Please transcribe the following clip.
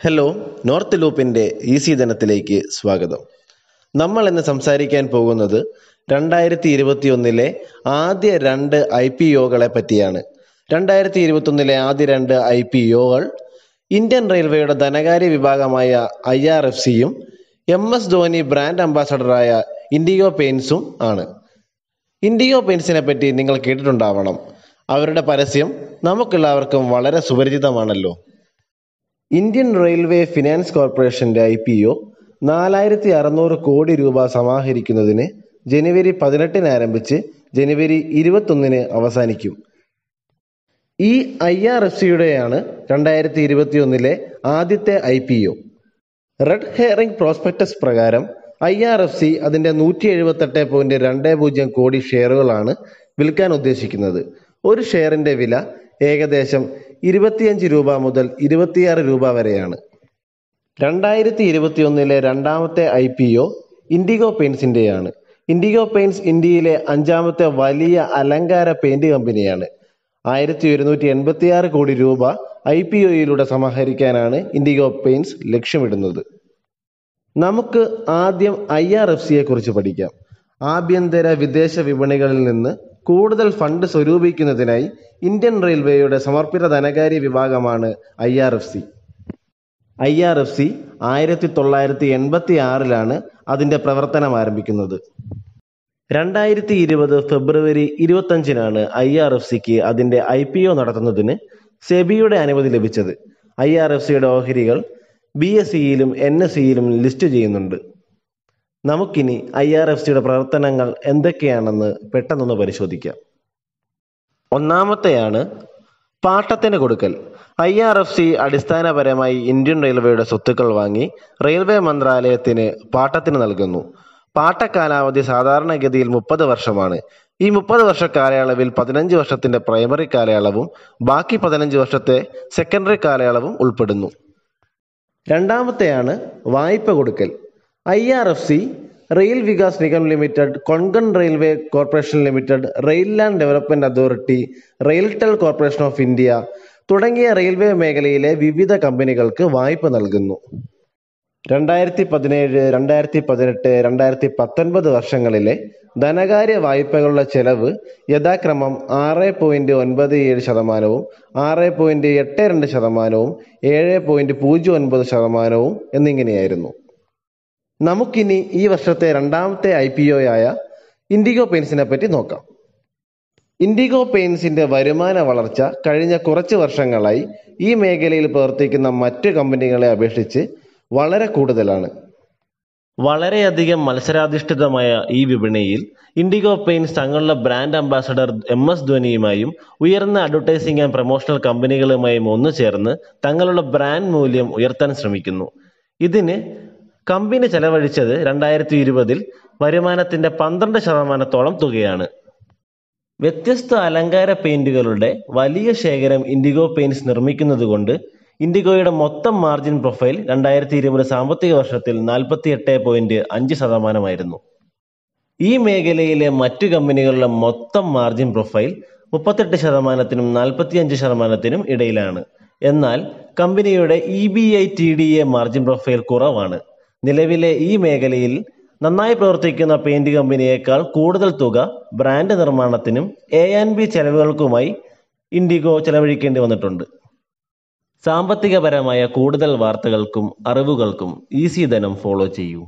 Hello north ലൂപ്പിന്റെ easy ദിനത്തിലേക്ക് സ്വാഗതം. നമ്മൾ ഇന്ന് സംസാരിക്കാൻ പോകുന്നത് രണ്ടായിരത്തി ഇരുപത്തി ഒന്നിലെ ആദ്യ രണ്ട് ഐ പി ഒകളെ പറ്റിയാണ്. രണ്ടായിരത്തി ഇരുപത്തി ഒന്നിലെ ആദ്യ രണ്ട് ഐ പി ഒകൾ ഇന്ത്യൻ റെയിൽവേയുടെ ധനകാര്യ വിഭാഗമായ ഐ ആർ എഫ് സിയും എം എസ് ധോനി ബ്രാൻഡ് അംബാസഡറായ ഇൻഡിഗോ പെയിൻസും ആണ്. ഇൻഡിഗോ പെയിൻസിനെ പറ്റി നിങ്ങൾ കേട്ടിട്ടുണ്ടാവണം. അവരുടെ പരസ്യം നമുക്കെല്ലാവർക്കും വളരെ സുപരിചിതമാണല്ലോ. ഇന്ത്യൻ റെയിൽവേ ഫിനാൻസ് കോർപ്പറേഷന്റെ ഐ പി ഒ നാലായിരത്തി അറുന്നൂറ് കോടി രൂപ സമാഹരിക്കുന്നതിന് ജനുവരി പതിനെട്ടിന് ആരംഭിച്ച് ജനുവരി ഇരുപത്തൊന്നിന് അവസാനിക്കും. ഈ ഐ ആർ എഫ് സിയുടെയാണ് രണ്ടായിരത്തി ഇരുപത്തിയൊന്നിലെ ആദ്യത്തെ I P O. Red herring prospectus പ്രകാരം ഐ ആർ എഫ് സി അതിന്റെ നൂറ്റി എഴുപത്തെട്ട് പോയിന്റ് രണ്ട് പൂജ്യം കോടി ഷെയറുകളാണ് വിൽക്കാൻ ഉദ്ദേശിക്കുന്നത്. ഒരു ഷെയറിന്റെ വില ഏകദേശം ഇരുപത്തിയഞ്ച് രൂപ മുതൽ ഇരുപത്തിയാറ് രൂപ വരെയാണ്. രണ്ടായിരത്തി ഇരുപത്തി ഒന്നിലെ രണ്ടാമത്തെ ഐ പി ഒ ഇൻഡിഗോ പെയിൻസിന്റെയാണ് ഇൻഡിഗോ പെയിൻസ് ഇന്ത്യയിലെ അഞ്ചാമത്തെ വലിയ അലങ്കാര പെയിന്റ് കമ്പനിയാണ്. ആയിരത്തി ഒരുന്നൂറ്റി എൺപത്തി ആറ് കോടി രൂപ ഐ പി ഒയിലൂടെ സമാഹരിക്കാനാണ് ഇൻഡിഗോ പെയിൻസ് ലക്ഷ്യമിടുന്നത്. നമുക്ക് ആദ്യം ഐ ആർ എഫ് സിയെ കുറിച്ച് പഠിക്കാം. ആഭ്യന്തര വിദേശ വിപണികളിൽ നിന്ന് കൂടുതൽ ഫണ്ട് സ്വരൂപിക്കുന്നതിനായി ഇന്ത്യൻ റെയിൽവേയുടെ സമർപ്പിത ധനകാര്യ വിഭാഗമാണ് I R F C. I R F C ആയിരത്തി തൊള്ളായിരത്തി എൺപത്തി ആറിലാണ് അതിന്റെ പ്രവർത്തനം ആരംഭിക്കുന്നത്. രണ്ടായിരത്തി ഇരുപത് ഫെബ്രുവരി ഇരുപത്തഞ്ചിനാണ് ഐ ആർ എഫ് സിക്ക് അതിന്റെ ഐ പി ഒ നടത്തുന്നതിന് സെബിയുടെ അനുമതി ലഭിച്ചത്. ഐ ആർ എഫ് സിയുടെ ഓഹരികൾ ബി എസ് സിയിലും എൻ എസ് സിയിലും ലിസ്റ്റ് ചെയ്യുന്നുണ്ട്. നമുക്കിനി ഐ ആർ എഫ് സിയുടെ പ്രവർത്തനങ്ങൾ എന്തൊക്കെയാണെന്ന് പെട്ടെന്നൊന്ന് പരിശോധിക്കാം. ഒന്നാമത്തെയാണ് പാട്ടത്തിന് കൊടുക്കൽ. ഐ ആർ എഫ് സി അടിസ്ഥാനപരമായി ഇന്ത്യൻ റെയിൽവേയുടെ സ്വത്തുക്കൾ വാങ്ങി റെയിൽവേ മന്ത്രാലയത്തിന് പാട്ടത്തിന് നൽകുന്നു. പാട്ട കാലാവധി സാധാരണഗതിയിൽ മുപ്പത് വർഷമാണ്. ഈ മുപ്പത് വർഷ കാലയളവിൽ പതിനഞ്ച് വർഷത്തിന്റെ പ്രൈമറി കാലയളവും ബാക്കി പതിനഞ്ച് വർഷത്തെ സെക്കൻഡറി കാലയളവും ഉൾപ്പെടുന്നു. രണ്ടാമത്തെയാണ് വായ്പ കൊടുക്കൽ. I R F C rail Vikas Nigam limited Konkan railway corporation limited rail land development authority RailTel corporation of India തുടങ്ങിയ റെയിൽവേ മേഖലയിലെ വിവിധ കമ്പനികൾക്ക് വായ്പ നൽകുന്നു. രണ്ടായിരത്തി പതിനേഴ് രണ്ടായിരത്തി പതിനെട്ട് രണ്ടായിരത്തി പത്തൊൻപത് വർഷങ്ങളിലെ ധനകാര്യ വായ്പകളുടെ ചെലവ് യഥാക്രമം ആറ് പോയിന്റ് ഒൻപത് ഏഴ് ശതമാനവും ആറ് പോയിന്റ് എട്ട് രണ്ട് ശതമാനവും ഏഴ് പോയിന്റ് പൂജ്യം ഒൻപത് ശതമാനവും എന്നിങ്ങനെയായിരുന്നു. നമുക്കിനി ഈ വർഷത്തെ രണ്ടാമത്തെ ഐ പി ഒയായ ഇൻഡിഗോ പെയിൻസിനെ പറ്റി നോക്കാം. ഇൻഡിഗോ പെയിൻസിന്റെ വരുമാന വളർച്ച കഴിഞ്ഞ കുറച്ച് വർഷങ്ങളായി ഈ മേഖലയിൽ പ്രവർത്തിക്കുന്ന മറ്റ് കമ്പനികളെ അപേക്ഷിച്ച് വളരെ കൂടുതലാണ്. വളരെയധികം മത്സരാധിഷ്ഠിതമായ ഈ വിപണിയിൽ ഇൻഡിഗോ പെയിൻസ് തങ്ങളുടെ ബ്രാൻഡ് അംബാസഡർ എം എസ് ധോനിയുമായും ഉയർന്ന അഡ്വർടൈസിംഗ് ആൻഡ് പ്രൊമോഷണൽ കമ്പനികളുമായും ഒന്നു ചേർന്ന് തങ്ങളുടെ ബ്രാൻഡ് മൂല്യം ഉയർത്താൻ ശ്രമിക്കുന്നു. ഇതിന് കമ്പനി ചെലവഴിച്ചത് രണ്ടായിരത്തി ഇരുപതിൽ വരുമാനത്തിന്റെ പന്ത്രണ്ട് ശതമാനത്തോളം തുകയാണ്. വ്യത്യസ്ത അലങ്കാര പെയിന്റുകളുടെ വലിയ ശേഖരം ഇൻഡിഗോ പെയിന്റ്സ് നിർമ്മിക്കുന്നതുകൊണ്ട് ഇൻഡിഗോയുടെ മൊത്തം മാർജിൻ പ്രൊഫൈൽ രണ്ടായിരത്തി ഇരുപത് സാമ്പത്തിക വർഷത്തിൽ നാൽപ്പത്തി എട്ട് പോയിന്റ് അഞ്ച് ശതമാനമായിരുന്നു. ഈ മേഖലയിലെ മറ്റു കമ്പനികളുടെ മൊത്തം മാർജിൻ പ്രൊഫൈൽ മുപ്പത്തെട്ട് ശതമാനത്തിനും നാൽപ്പത്തിയഞ്ച് ശതമാനത്തിനും ഇടയിലാണ്. എന്നാൽ കമ്പനിയുടെ E B I T D A margin profile കുറവാണ്. നിലവിലെ ഈ മേഖലയിൽ നന്നായി പ്രവർത്തിക്കുന്ന പെയിന്റ് കമ്പനിയേക്കാൾ കൂടുതൽ തുക ബ്രാൻഡ് നിർമ്മാണത്തിനും എ ആൻഡ് ബി ചെലവുകൾക്കുമായി ഇൻഡിഗോ ചെലവഴിക്കേണ്ടി വന്നിട്ടുണ്ട്. സാമ്പത്തികപരമായ കൂടുതൽ വാർത്തകൾക്കും അറിവുകൾക്കും ഈസി ധനം ഫോളോ ചെയ്യൂ.